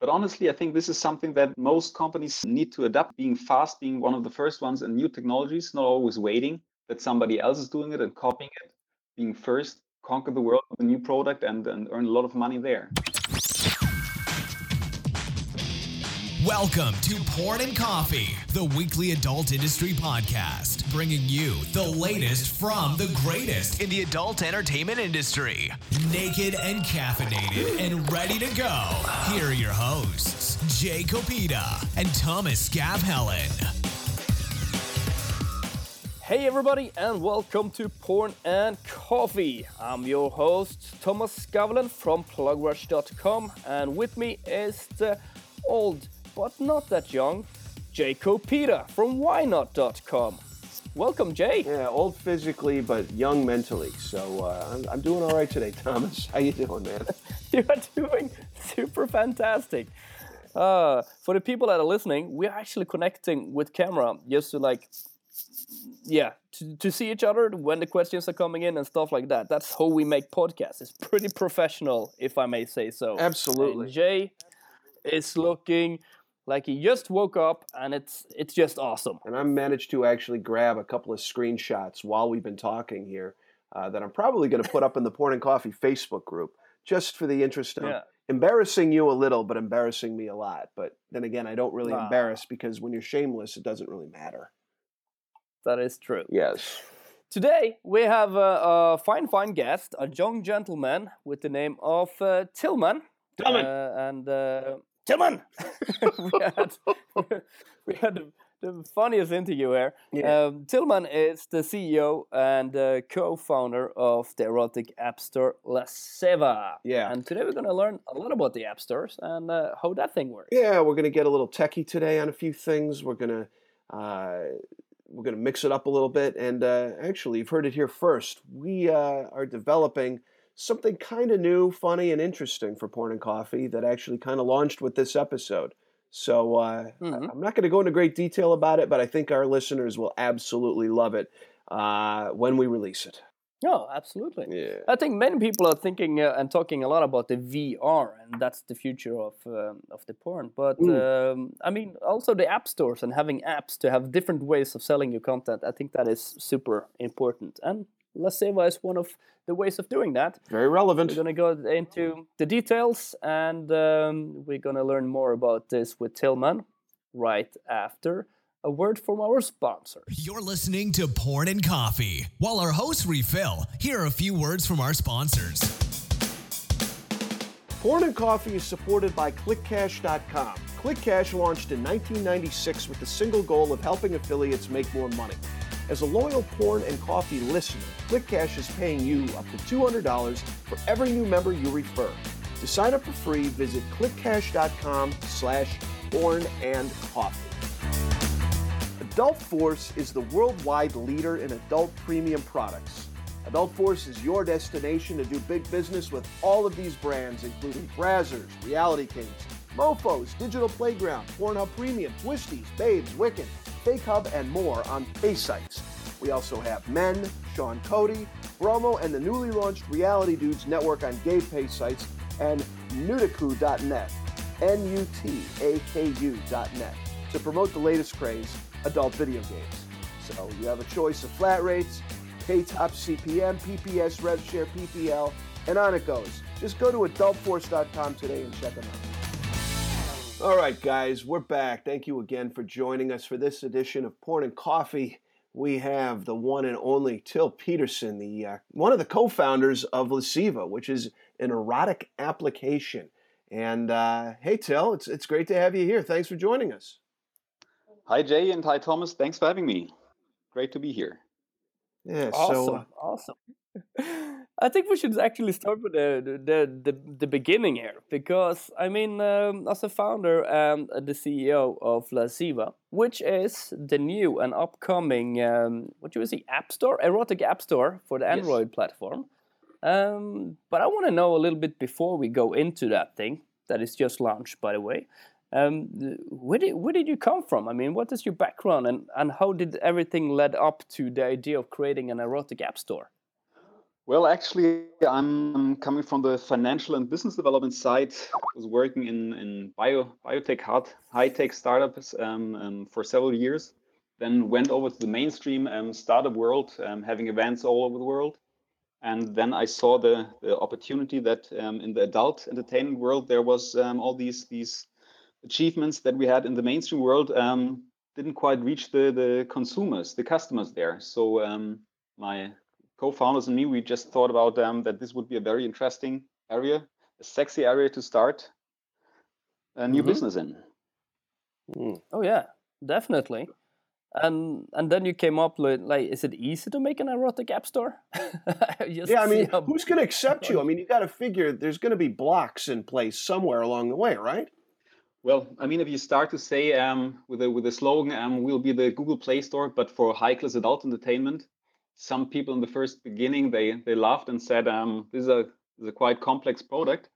But honestly, I think this is something that most companies need to adapt. Being fast, being one of the first ones, and new technologies, not always waiting that somebody else is doing it and copying it. Being first, conquer the world with a new product and, and earn a lot of money there. Welcome to Porn and Coffee, the weekly adult industry podcast, bringing you the latest from the greatest in the adult entertainment industry. Naked and caffeinated and ready to go. Here are your hosts, Jay Copita and Thomas Scavhellen. Hey everybody and welcome to Porn and Coffee. I'm your host Thomas Skavlan from plugrush.com and with me is the old but not that young, Jay Copita from whynot.com. Welcome, Jay. Yeah, old physically, but young mentally. So uh, I'm, I'm, doing all right today, Thomas. How you doing, man? you are doing super fantastic. Uh, for the people that are listening, we're actually connecting with camera just to like, yeah, to, to see each other when the questions are coming in and stuff like that. That's how we make podcasts. It's pretty professional, if I may say so. Absolutely. And Jay is looking like he just woke up and it's it's just awesome. And I managed to actually grab a couple of screenshots while we've been talking here uh, that I'm probably going to put up in the Porn and Coffee Facebook group just for the interest of yeah. embarrassing you a little, but embarrassing me a lot. But then again, I don't really embarrass because when you're shameless, it doesn't really matter. That is true. Yes. Today we have a, a fine, fine guest, a young gentleman with the name of uh, Tilmann. Tilmann. Uh, and Tilmann. we had, we had the, the funniest interview here. Yeah. Um, Tilmann is the CEO and uh, co-founder of the erotic app store Lazeeva. Yeah. And today we're going to learn a lot about the app stores and uh, how that thing works. Yeah, we're going to get a little techie today on a few things. We're going to uh, we're going to mix it up a little bit. And uh, actually, you've heard it here first. We uh, are developing something kind of new, funny, and interesting for Porn and Coffee that actually kind of launched with this episode. So uh, mm-hmm. I'm not going to go into great detail about it, but I think our listeners will absolutely love it uh, when we release it. Oh, absolutely. Yeah. I think many people are thinking uh, and talking a lot about the VR, and that's the future of um, of the porn. But mm. um, I mean, also the app stores and having apps to have different ways of selling your content. I think that is super important. And Lazeeva is one of the ways of doing that. Very relevant. We're going to go into the details and um, we're going to learn more about this with Tilmann right after a word from our sponsors. You're listening to Porn and Coffee. While our hosts refill, here are a few words from our sponsors. Porn and Coffee is supported by ClickCash.com. ClickCash launched in 1996 with the single goal of helping affiliates make more money. As a loyal porn and coffee listener, ClickCash is paying you up to $200 for every new member you refer. To sign up for free, visit clickcash.com slash porn and coffee. Adult Force is the worldwide leader in adult premium products. Adult Force is your destination to do big business with all of these brands, including Brazzers, Reality Kings, Mofos, Digital Playground, Pornhub Premium, Twistys, Babes, Wiccan, Fake Hub, and more on pay sites. We also have Men, Sean Cody, Bromo, and the newly launched Reality Dudes Network on gay pay sites, and Nutaku.net, N-U-T-A-K-U.net, to promote the latest craze, adult video games. So you have a choice of flat rates, pay top CPM, PPS, RevShare, PPL, and on it goes. Just go to adultforce.com today and check them out. All right, guys, we're back. Thank you again for joining us for this edition of Porn and Coffee. We have the one and only Till Petersen, the uh, one of the co-founders of Lazeeva, which is an erotic application. And uh, hey, Till, it's it's great to have you here. Thanks for joining us. Hi, Jay, and hi, Thomas. Thanks for having me. Great to be here. Yeah, awesome, so, uh, awesome. I think we should actually start with the the, the, the beginning here because I mean, um, as a founder and the CEO of Lazeeva, which is the new and upcoming um, what do you would say app store, erotic app store for the Android yes. platform. Um, but I want to know a little bit before we go into that thing that is just launched, by the way. Um, where did where did you come from? I mean, what is your background and and how did everything led up to the idea of creating an erotic app store? Well, actually, I'm coming from the financial and business development side. I was working in, in bio, biotech, high tech startups um, um, for several years. Then went over to the mainstream um, startup world, um, having events all over the world. And then I saw the, the opportunity that um, in the adult entertainment world there was all these these achievements that we had in the mainstream world didn't quite reach the the consumers, the customers there. So my co-founders and me, we just thought about um, that this would be a very interesting area, a sexy area to start a new mm-hmm. business in. Mm. Oh yeah, definitely. And and then you came up with like, is it easy to make an erotic app store? yeah, I mean, who's going to accept you? I mean, you got to figure there's going to be blocks in place somewhere along the way, right? Well, I mean, if you start to say um, with a with a slogan, um, we'll be the Google Play Store, but for high class adult entertainment, some people in the first beginning they they laughed and said um, this is a, this is a quite complex product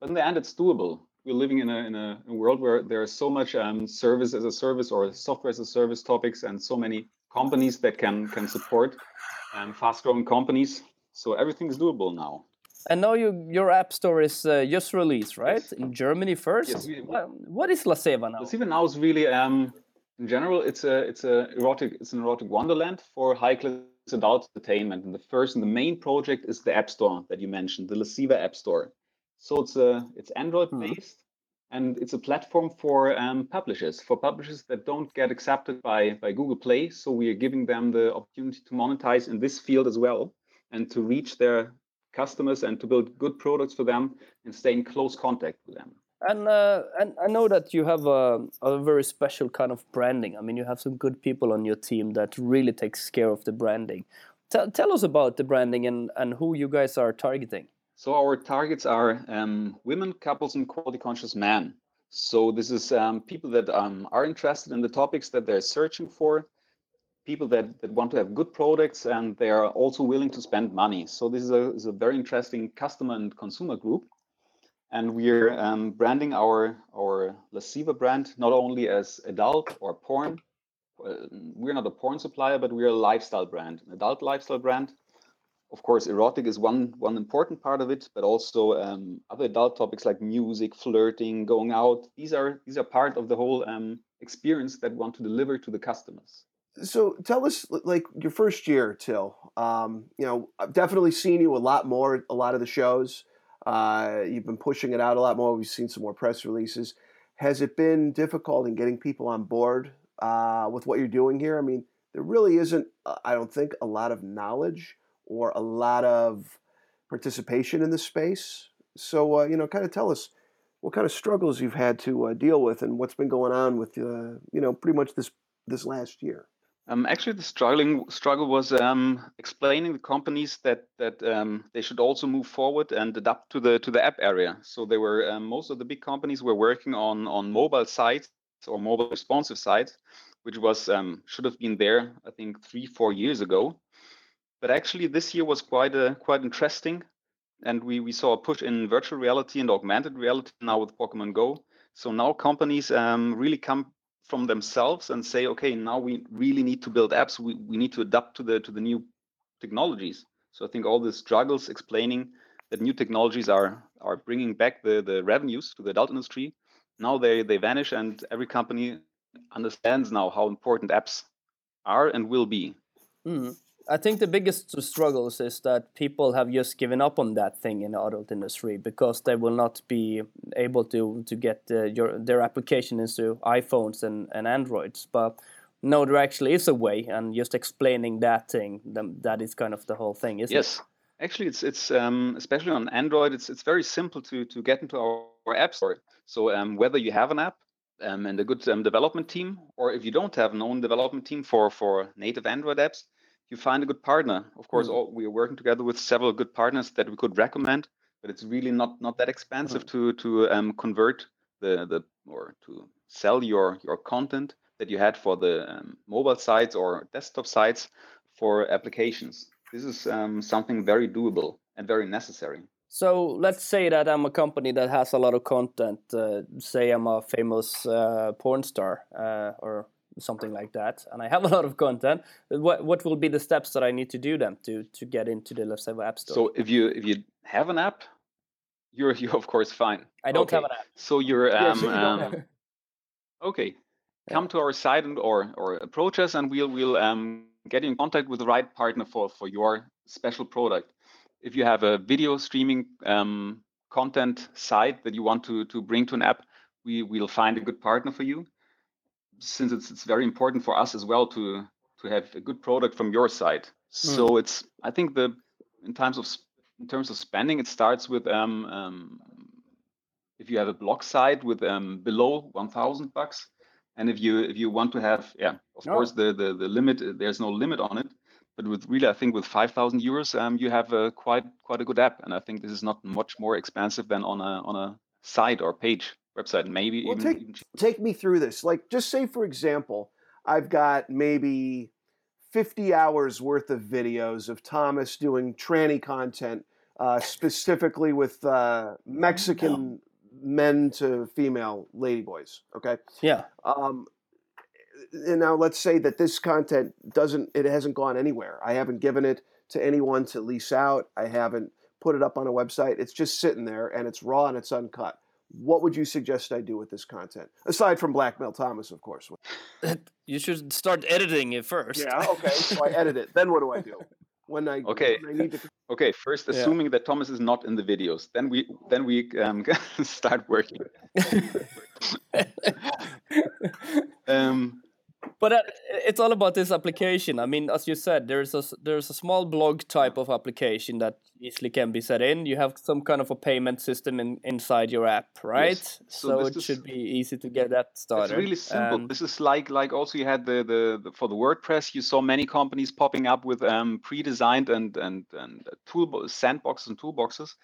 but in the end it's doable. We're living in a, in a, a world where there is so much um, service as a service or software as a service topics and so many companies that can can support um, fast growing companies. So everything is doable now and now you, your app store is uh, just released right yes. in germany first yes, we, what is Lazeeva now Lazeeva now is really um, in general it's a it's a erotic it's an erotic wonderland for high class adult entertainment. And the first and the main project is the App Store that you mentioned, the Lazeeva App Store. So it's a it's Android hmm. based, mm-hmm. and it's a platform for um, publishers for publishers that don't get accepted by by Google Play. So we are giving them the opportunity to monetize in this field as well, and to reach their customers and to build good products for them and stay in close contact with them. And uh, and I know that you have a, a very special kind of branding. I mean, you have some good people on your team that really takes care of the branding. Tell, tell us about the branding and, and who you guys are targeting. So our targets are um, women, couples, and quality conscious men. So this is um, people that um, are interested in the topics that they're searching for, people that, that want to have good products, and they are also willing to spend money. So this is a, is a very interesting customer and consumer group and we're um, branding our our La brand not only as adult or porn. Uh, we're not a porn supplier, but we're a lifestyle brand, an adult lifestyle brand. Of course, erotic is one one important part of it, but also um, other adult topics like music, flirting, going out. These are these are part of the whole um, experience that we want to deliver to the customers. So tell us, like your first year, Till. Um, you know, I've definitely seen you a lot more, a lot of the shows. Uh, you've been pushing it out a lot more. We've seen some more press releases. Has it been difficult in getting people on board uh, with what you're doing here? I mean, there really isn't, uh, I don't think, a lot of knowledge or a lot of participation in this space. So, uh, you know, kind of tell us what kind of struggles you've had to uh, deal with and what's been going on with, uh, you know, pretty much this this last year. Um, actually, the struggling struggle was um, explaining the companies that that um, they should also move forward and adapt to the to the app area. So they were um, most of the big companies were working on on mobile sites or mobile responsive sites, which was um, should have been there I think three four years ago. But actually, this year was quite a, quite interesting, and we we saw a push in virtual reality and augmented reality now with Pokemon Go. So now companies um, really come from themselves and say, okay, now we really need to build apps. We, we need to adapt to the to the new technologies. So I think all the struggles explaining that new technologies are are bringing back the the revenues to the adult industry. Now they they vanish, and every company understands now how important apps are and will be. Mm. I think the biggest struggles is that people have just given up on that thing in the adult industry because they will not be able to to get uh, your their application into iPhones and, and Androids. But no, there actually is a way, and just explaining that thing, that is kind of the whole thing, isn't yes. it? Yes, actually, it's it's um, especially on Android, it's it's very simple to to get into our, our app store. So um, whether you have an app um, and a good um, development team, or if you don't have an own development team for for native Android apps, you find a good partner. Of course, mm. all, we are working together with several good partners that we could recommend, but it's really not not that expensive mm. to to um, convert the the or to sell your your content that you had for the um, mobile sites or desktop sites for applications. This is um, something very doable and very necessary. So let's say that I'm a company that has a lot of content. Uh, say I'm a famous uh, porn star uh, or something like that, and I have a lot of content. What what will be the steps that I need to do then to to get into the Lazeeva App Store? So if you if you have an app, you're you're of course fine. I don't okay. have an app. So you're Yeah, um, so you um, have- okay. Come to our site and or or approach us, and we'll we'll um, get you in contact with the right partner for for your special product. If you have a video streaming um, content site that you want to to bring to an app, we will find a good partner for you. Since it's it's very important for us as well to to have a good product from your side. So it's I think the in terms of in terms of spending, it starts with um, um, if you have a blog site with um, below 1,000 bucks, and if you if you want to have yeah, of Oh. course the the the limit there's no limit on it, but with really I think with 5,000 euros um, you have a quite quite a good app, and I think this is not much more expensive than on a on a site or page website, maybe Well, even, take- even take me through this. Like, just say, for example, I've got maybe 50 hours worth of videos of Thomas doing tranny content, uh, specifically with uh, Mexican men to female ladyboys. Okay. Yeah. Um, and now let's say that this content doesn't, it hasn't gone anywhere. I haven't given it to anyone to lease out. I haven't put it up on a website. It's just sitting there and it's raw and it's uncut. What would you suggest I do with this content? Aside from blackmail Thomas, of course. You should start editing it first. Yeah, okay. So I edit it. Then what do I do? When I Okay. when I need to Okay, first Yeah. assuming that Thomas is not in the videos, then we then we um, start working. Um, But uh, it's all about this application. I mean, as you said, there's a there's a small blog type of application that easily can be set in. You have some kind of a payment system in, inside your app, right? So So, it is- should be easy to get that started. It's really simple. And- this is like like also you had the, the the for the WordPress you saw many companies popping up with um, pre-designed and and and uh, tool sandboxes and toolboxes.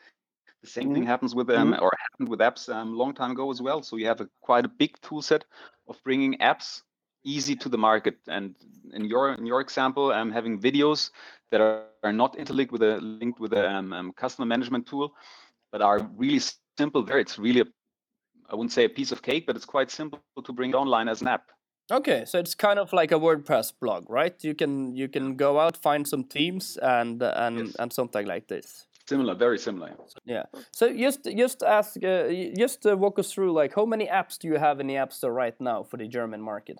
The same thing happens with um, or happened with apps um, long time ago as well. So you have a quite a big tool set of bringing apps easy to the market. And in your in your example, um, having videos that are, are not interlinked with a linked with a um, um, customer management tool, but are really simple. There, it's really a I wouldn't say a piece of cake, but it's quite simple to bring it online as an app. Okay, so it's kind of like a WordPress blog, right? You can you can go out find some themes and and Yes. and something like this. Similar, very similar. Yeah. So just just ask, uh, just uh, walk us through like how many apps do you have in the App Store right now for the German market?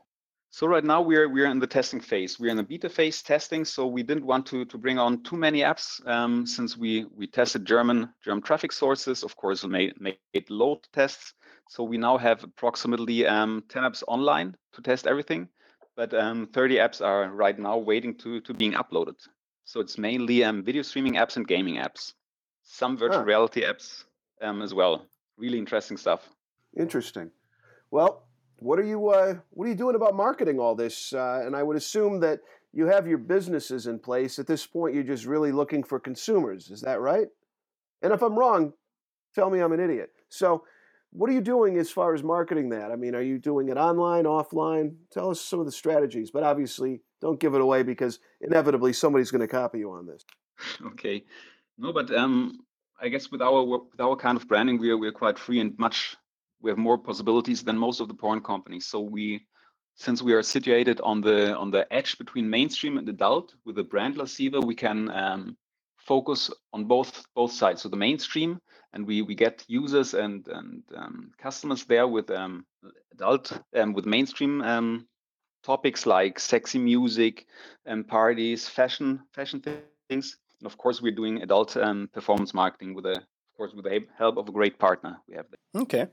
So right now we're we're in the testing phase. We're in the beta phase testing. So we didn't want to to bring on too many apps um, since we we tested German German traffic sources. Of course, we made made load tests. So we now have approximately um, 10 apps online to test everything, but um, 30 apps are right now waiting to to being uploaded. So it's mainly um, video streaming apps and gaming apps, some virtual Huh. reality apps um, as well. Really interesting stuff. Interesting. Well, what are you uh, what are you doing about marketing all this? Uh, and I would assume that you have your businesses in place. At this point, you're just really looking for consumers. Is that right? And if I'm wrong, tell me I'm an idiot. So, what are you doing as far as marketing that? I mean, are you doing it online, offline? Tell us some of the strategies, but obviously, don't give it away because inevitably somebody's going to copy you on this. Okay. No, but um, I guess with our with our kind of branding, we are we are quite free and much we have more possibilities than most of the porn companies. So we, since we are situated on the on the edge between mainstream and adult with the brand Lazeeva, we can um, focus on both both sides. So the mainstream, and we we get users and and um, customers there with um, adult um, with mainstream um, topics like sexy music and parties, fashion fashion things. And of course, we're doing adult um, performance marketing with a, of course, with the help of a great partner we have. There. Okay,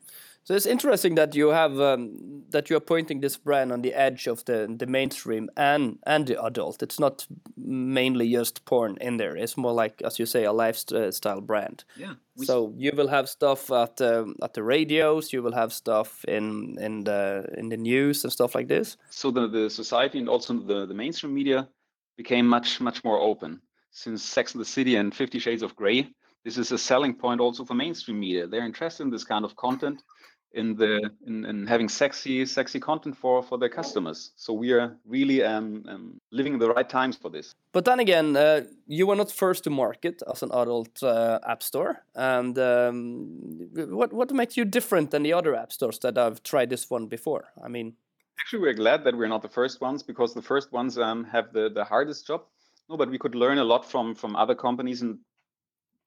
so it's interesting that you have um, that you are pointing this brand on the edge of the the mainstream and and the adult. It's not mainly just porn in there. It's more like, as you say, a lifestyle brand. Yeah. So you will have stuff at um, at the radios. You will have stuff in in the in the news and stuff like this. so the, the society and also the, the mainstream media became much much more open since Sex and the City and Fifty Shades of Grey. This is a selling point also for mainstream media. They're interested in this kind of content, in the in, in having sexy sexy content for for their customers. So we are really um, um, living the right times for this. But then again, uh, you were not first to market as an adult uh, app store. And um, what what makes you different than the other app stores that I've tried this one before? I mean, Actually, we're glad that we're not the first ones because the first ones um, have the, the hardest job. No, but we could learn a lot from from other companies and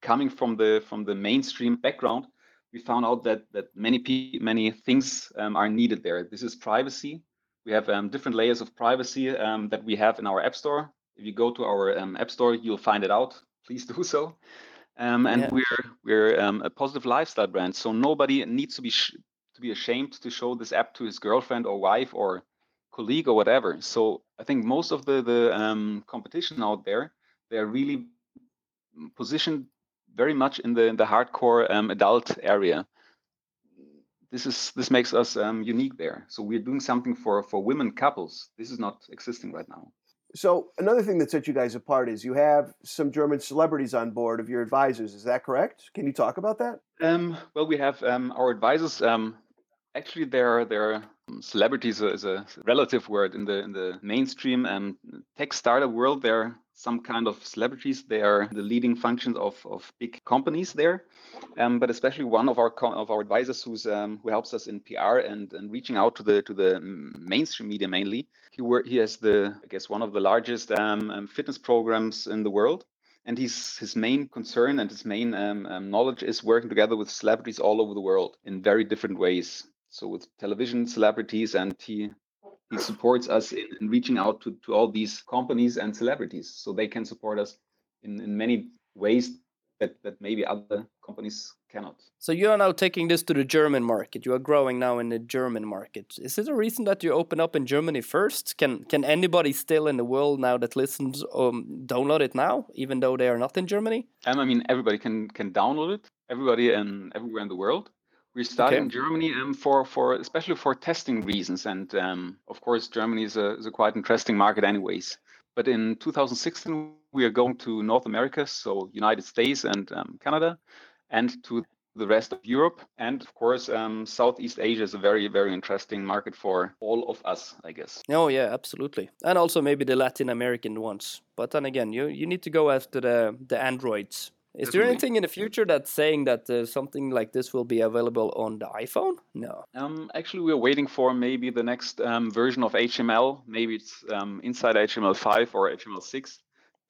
coming from the from the mainstream background, we found out that that many many things um, are needed there. This is privacy. We have um, different layers of privacy um, that we have in our app store. If you go to our um, app store, you'll find it out. Please do so. Um, and yeah. we're we're um, a positive lifestyle brand, so nobody needs to be to be ashamed to show this app to his girlfriend or wife or colleague or whatever. So I think most of the the competition out there, they're really positioned very much in the in the hardcore um, adult area. This is this makes us um, unique there. So we're doing something for for women couples. This is not existing right now. So another thing that sets you guys apart is you have some German celebrities on board of your advisors. Is that correct? Can you talk about that? Um, well, we have um, our advisors. Um, actually, they're they're um, celebrities is a relative word in the in the mainstream and tech startup world. They're some kind of celebrities. They are the leading functions of, of big companies there. Um, but especially one of our of our advisors who's um, who helps us in PR and, and reaching out to the to the mainstream media mainly. He work, he has the I guess one of the largest um, um fitness programs in the world. And he's, his main concern and his main um, um, knowledge is working together with celebrities all over the world in very different ways. So with television celebrities, and he he supports us in, in, reaching out to, to all these companies and celebrities so they can support us in, in many ways that, that maybe other companies cannot. So you are now taking this to the German market. You are growing now in the German market. Is it a reason that you open up in Germany first? Can can anybody still in the world now that listens um, download it now, even though they are not in Germany? Um, I mean, everybody can can download it. Everybody and everywhere in the world. We started okay. in Germany um, for, for especially for testing reasons, and um, of course Germany is a, is a quite interesting market, anyways. But in 2016, we are going to North America, so United States and um, Canada, and to the rest of Europe, and of course um, Southeast Asia is a very very interesting market for all of us, I guess. Oh yeah, absolutely, and also maybe the Latin American ones. But then again, you you need to go after the the Androids is there anything in the future that's saying that uh, something like this will be available on the iPhone? No. Um, actually, we're waiting for maybe the next um, version of HTML. Maybe it's um, inside HTML5 or HTML6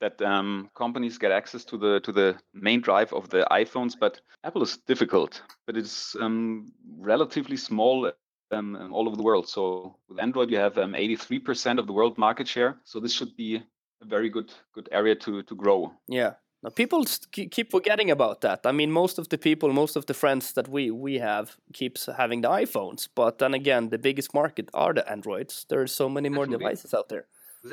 that um, companies get access to the to the main drive of the iPhones. But Apple is difficult, but it's um, relatively small um, all over the world. So with Android, you have 83% of the world market share. So this should be a very good good area to to grow. Yeah, now, people keep forgetting about that. I mean, most of the people, most of the friends that we we have keeps having the iPhones, but then again, the biggest market are the Androids. There are so many more Definitely. devices out there.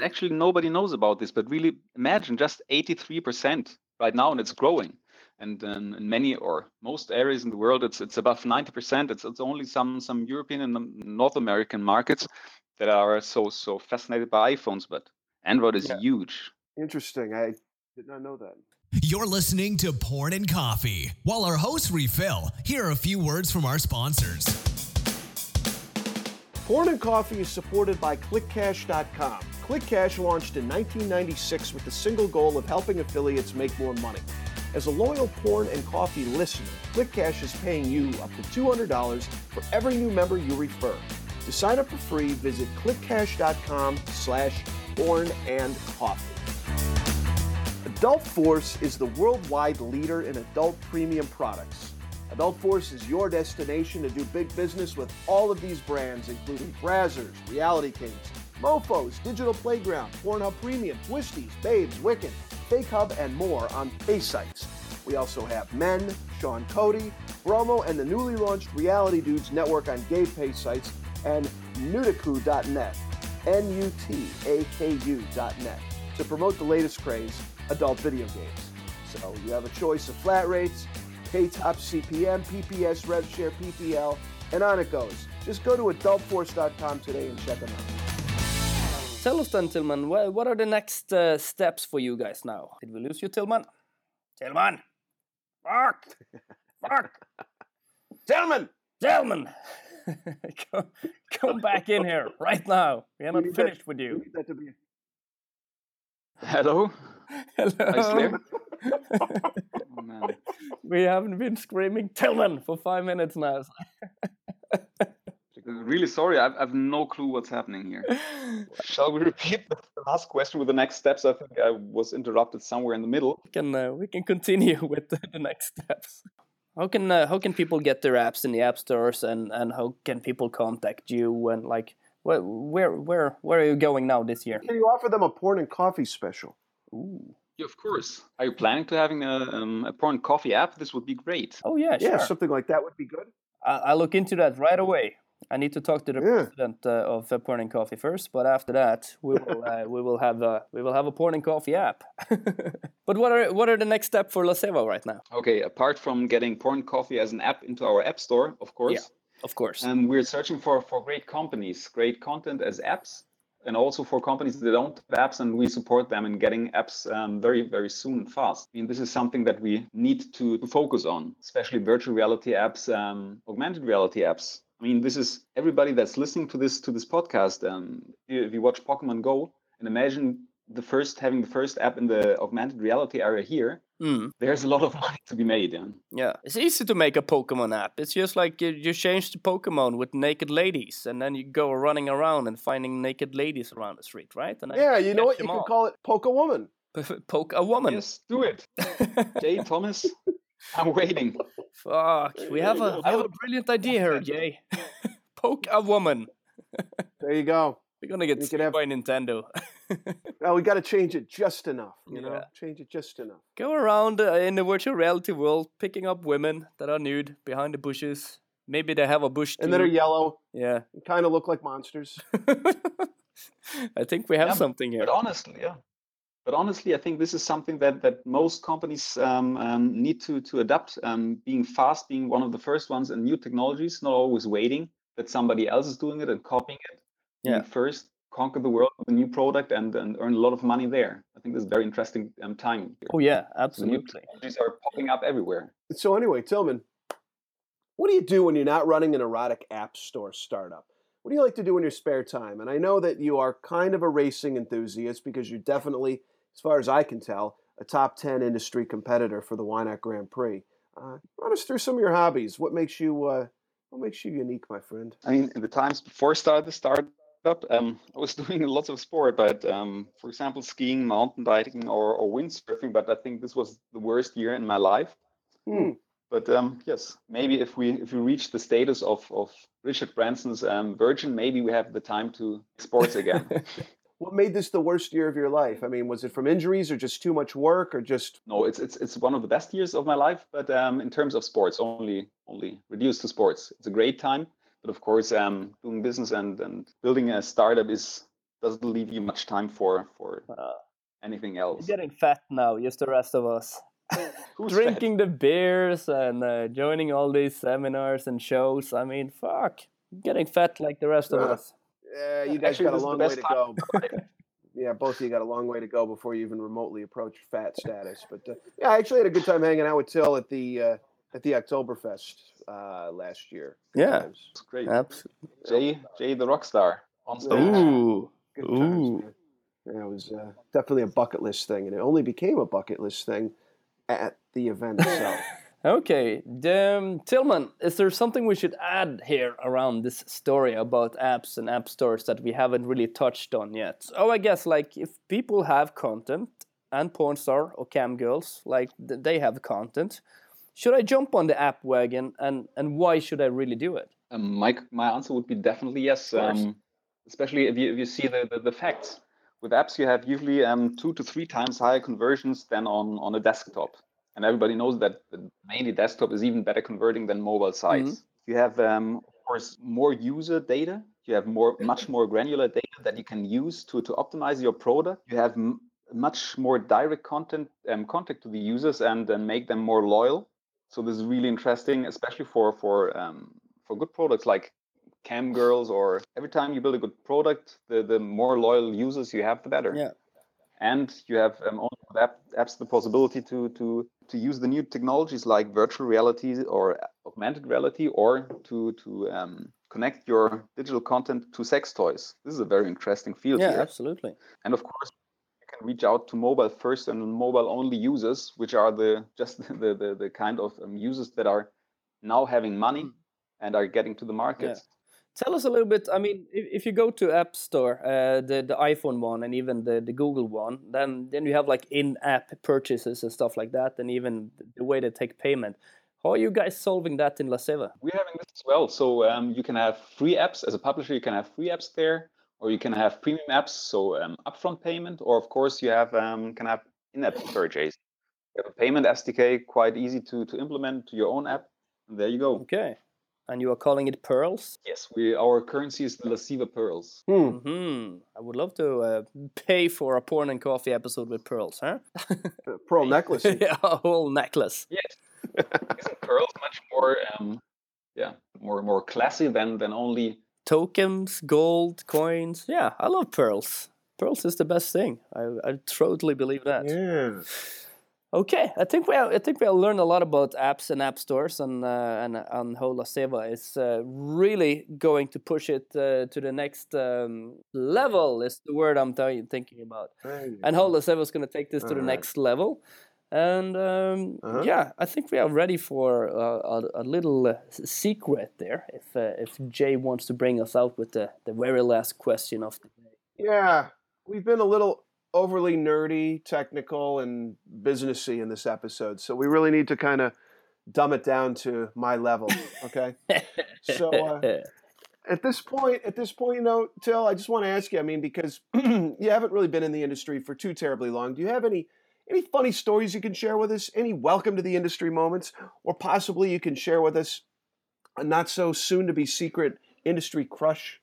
Actually, nobody knows about this, but really imagine just 83% right now, and it's growing. And um, in many or most areas in the world, it's it's above 90%. It's it's only some some European and North American markets that are so so fascinated by iPhones, but Android is yeah. huge. Interesting. I did not know that. You're listening to Porn and Coffee. While our hosts refill, here are a few words from our sponsors. Porn and Coffee is supported by ClickCash.com. ClickCash launched in 1996 with the single goal of helping affiliates make more money. As a loyal Porn and Coffee listener, ClickCash is paying you up to $200 for every new member you refer. To sign up for free, visit clickcash.com slash porn and coffee. Adult Force is the worldwide leader in adult premium products. Adult Force is your destination to do big business with all of these brands, including Brazzers, Reality Kings, Mofos, Digital Playground, Pornhub Premium, Twistys, Babes, Wiccan, Fake Hub, and more on pay sites. We also have Men, Sean Cody, Bromo, and the newly launched Reality Dudes network on gay pay sites, and Nutaku.net, N-U-T-A-K-U.net, to promote the latest craze adult video games. So you have a choice of flat rates, pay top CPM, PPS, RevShare, PPL, and on it goes. Just go to adultforce.com today and check them out. Tell us then, Tilmann, what are the next uh, steps for you guys now? Did we lose you, Tilmann? Tilmann! Fuck! Fuck! Tilmann! Tilmann! come, come back in here right now. We are not finished that, with you. Hello? Hello. oh, we haven't been screaming Tilmann for five minutes now. Really sorry, I've, I've no clue what's happening here. Shall we repeat the last question with the next steps? I think I was interrupted somewhere in the middle. We can uh, we can continue with the, the next steps. How can uh, how can people get their apps in the app stores and, and how can people contact you and like where where where where are you going now this year? Can you offer them a porn and coffee special? Ooh. Yeah, of course. Are you planning to having a, um, a porn coffee app? This would be great. Oh yeah, sure. Yeah, something like that would be good. I, I'll look into that right away. I need to talk to the Yeah. president uh, of uh, Porn and Coffee first, but after that, we will uh, we will have a we will have a Porn and Coffee app. but what are what are the next step for Lazeeva right now? Okay, apart from getting porn coffee as an app into our app store, of course, Yeah, Of course. um, we're searching for, for great companies, great content as apps, and also for companies that don't have apps, and we support them in getting apps um, very, very soon and fast. I mean, this is something that we need to, to focus on, especially virtual reality apps, um, augmented reality apps. I mean, this is everybody that's listening to this to this podcast. Um, if you watch Pokemon Go and imagine the first having the first app in the augmented reality area here, Mm, there's a lot of money to be made. Yeah. yeah, it's easy to make a Pokemon app. It's just like you, you change the Pokemon with naked ladies, and then you go running around and finding naked ladies around the street, right? And then Yeah, you know what? You them can all. call it Poke a Woman. poke a woman. Yes, do it. Jay Thomas, I'm waiting. Fuck, we have a we have a brilliant idea here, Jay. poke a woman. There you go. We're gonna get You sued have- by Nintendo. Now we got to change it just enough. You know, change it just enough. Go around uh, in the virtual reality world, picking up women that are nude behind the bushes. Maybe they have a bush And that are yellow Yeah, kind of look like monsters. I think we have Yeah, something here. But honestly, yeah. But honestly, I think this is something that that most companies um, um, need to to adapt. Um, being fast, being one of the first ones, and new technologies, not always waiting that somebody else is doing it and copying it. Yeah. first, conquer the world with a new product and and earn a lot of money there. I think this is very interesting um, time. Here. Oh yeah, The new absolutely. technologies are popping up everywhere. So anyway, Tilmann, what do you do when you're not running an erotic app store startup? What do you like to do in your spare time? And I know that you are kind of a racing enthusiast because you're definitely, as far as I can tell, a top 10 industry competitor for the Why Not Grand Prix. Uh, run us through some of your hobbies. What makes you uh, what makes you unique, my friend? I mean, in the times before I started the startup, um, I was doing lots of sport, but um, for example, skiing, mountain biking, or, or windsurfing. But I think this was the worst year in my life. Hmm. But um, yes, maybe if we if we reach the status of, of Richard Branson's um, Virgin, maybe we have the time to sports again. What made this the worst year of your life? I mean, was it from injuries or just too much work or just no, it's it's it's one of the best years of my life. But um, in terms of sports, only only reduced to sports. It's a great time, but of course, um, doing business and and building a startup is doesn't leave you much time for for Uh, anything you're else. getting fat now, just the rest of us. Who's fat? Drinking the beers and uh, joining all these seminars and shows. I mean, fuck, getting fat like the rest of Uh, us. Yeah, you guys Actually, got a this is the long way to time go. yeah, both of you got a long way to go before you even remotely approach fat status. But uh, yeah, I actually had a good time hanging out with Till at the uh, at the Oktoberfest uh, last year. Yeah. It's great. Absolutely. Jay Jay the rock star on stage. Ooh. Good Ooh. man. Yeah, it was uh, definitely a bucket list thing, and it only became a bucket list thing at the event itself. Okay, um, Tilmann, is there something we should add here around this story about apps and app stores that we haven't really touched on yet? Oh, I guess like if people have content and Pornstar or Cam Girls, like they have content, should I jump on the app wagon and and why should I really do it? Um, my my answer would be definitely yes. Um, especially if you if you see the, the, the facts. With apps, you have usually um, two to three times higher conversions than on on a desktop, and everybody knows that mainly desktop is even better converting than mobile sites. You have um, of course more user data. You have more much more granular data that you can use to to optimize your product. You have m- much more direct content um, contact to the users and and make them more loyal. So this is really interesting, especially for for um, for good products like cam girls or every time you build a good product the the more loyal users you have the better Yeah. and you have um, app, apps the possibility to to to use the new technologies like virtual reality or augmented reality or to to um, connect your digital content to sex toys this is a very interesting field Yeah, here absolutely. and of course reach out to mobile first and mobile only users which are the just the the, the kind of um, users that are now having money and are getting to the market tell us a little bit. I mean, if, if you go to App Store, uh, the the iPhone one and even the, the Google one, then then you have like in-app purchases and stuff like that, and even the way they take payment. How are you guys solving that in Lazeeva? We're having this as well. So um, you can have free apps as a publisher. You can have free apps there, or you can have premium apps, so um, upfront payment, or of course you have um, can have in-app purchase. You have a payment SDK, quite easy to to implement to your own app. And there you go. Okay, and you are calling it Pearls. Yes, we our currency is the Lazeeva Pearls. Hmm. Hmm. I would love to uh, pay for a porn and coffee episode with pearls, huh? Pearl necklace. yeah, a whole necklace. Yes, isn't pearls much more um, yeah more more classy than than only Tokens, gold, coins. Yeah, I love pearls. Pearls is the best thing. I, I totally believe that. yeah. Okay, I think we I think we have learned a lot about apps and app stores and uh, and and how Lazeeva is uh, really going to push it uh, to the next um, level. Is the word I'm th- thinking about. And how Lazeeva is going to take this to the Alright. next level. And um, Uh-huh. yeah, I think we are ready for uh, a, a little uh, secret there. If uh, if Jay wants to bring us out with the, the very last question of the day. Yeah, we've been a little overly nerdy, technical, and businessy in this episode, so we really need to kind of dumb it down to my level. Okay. So, uh, at this point, at this point, you know, Till, I just want to ask you. I mean, because you haven't really been in the industry for too terribly long. Do you have any any funny stories you can share with us? Any welcome to the industry moments, or possibly you can share with us a not so soon to be secret industry crush?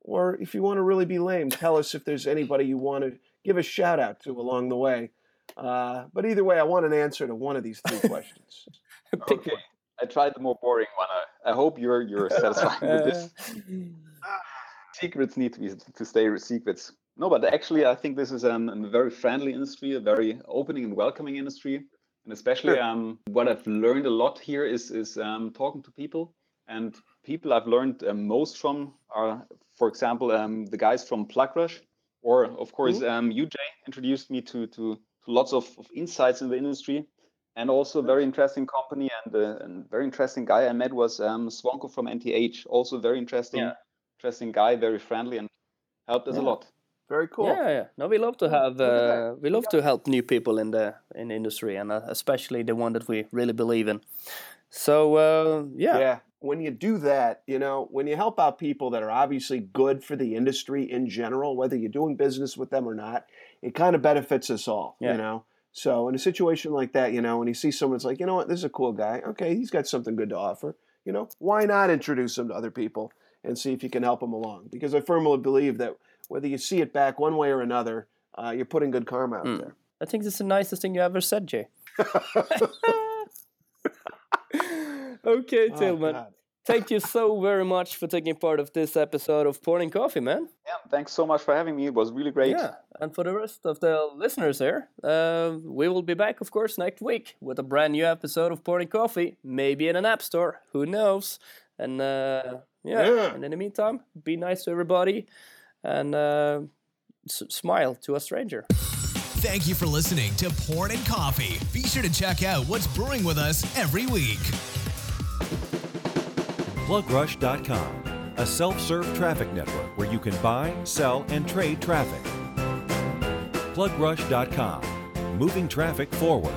Or if you want to really be lame, tell us if there's anybody you want to give a shout out to along the way. Uh, but either way, I want an answer to one of these three questions. Pick okay. I tried the more boring one. I, I hope you're you're satisfied with this. secrets need to be to stay secrets. No, but actually, I think this is um, a very friendly industry, a very opening and welcoming industry, and especially Sure. um, what I've learned a lot here is is um, talking to people, and people I've learned uh, most from are, for example, um, the guys from Plug Rush, or of course, um, you Jay introduced me to to, to lots of, of insights in the industry, and also a very interesting company and a, and very interesting guy I met was um, Swanko from NTH, also very interesting, Yeah. interesting guy, very friendly, and helped us a lot. Very cool. Yeah, yeah. No, we love to have look at that. uh, we love to help new people in the in the industry, and uh, especially the one that we really believe in. So uh, yeah, Yeah. When you do that, you know, when you help out people that are obviously good for the industry in general, whether you're doing business with them or not, it kind of benefits us all, Yeah. you know? So in a situation like that, you know, when you see someone, it's like, you know what, this is a cool guy. Okay, he's got something good to offer. You know, why not introduce him to other people and see if you can help him along? Because I firmly believe that whether you see it back one way or another, uh, you're putting good karma out Mm. there. I think this is the nicest thing you ever said, Jay. okay, Oh, Tilmann. God. Thank you so very much for taking part of this episode of Pouring Coffee, man. Yeah, thanks so much for having me. It was really great. Yeah, and for the rest of the listeners here, uh, we will be back, of course, next week with a brand new episode of Pouring Coffee, maybe in an app store, who knows? And uh, yeah, Yeah. and in the meantime, be nice to everybody and uh, s- smile to a stranger. Thank you for listening to Porn and Coffee. Be sure to check out what's brewing with us every week. PlugRush.com, a self serve traffic network where you can buy, sell, and trade traffic. PlugRush.com, moving traffic forward.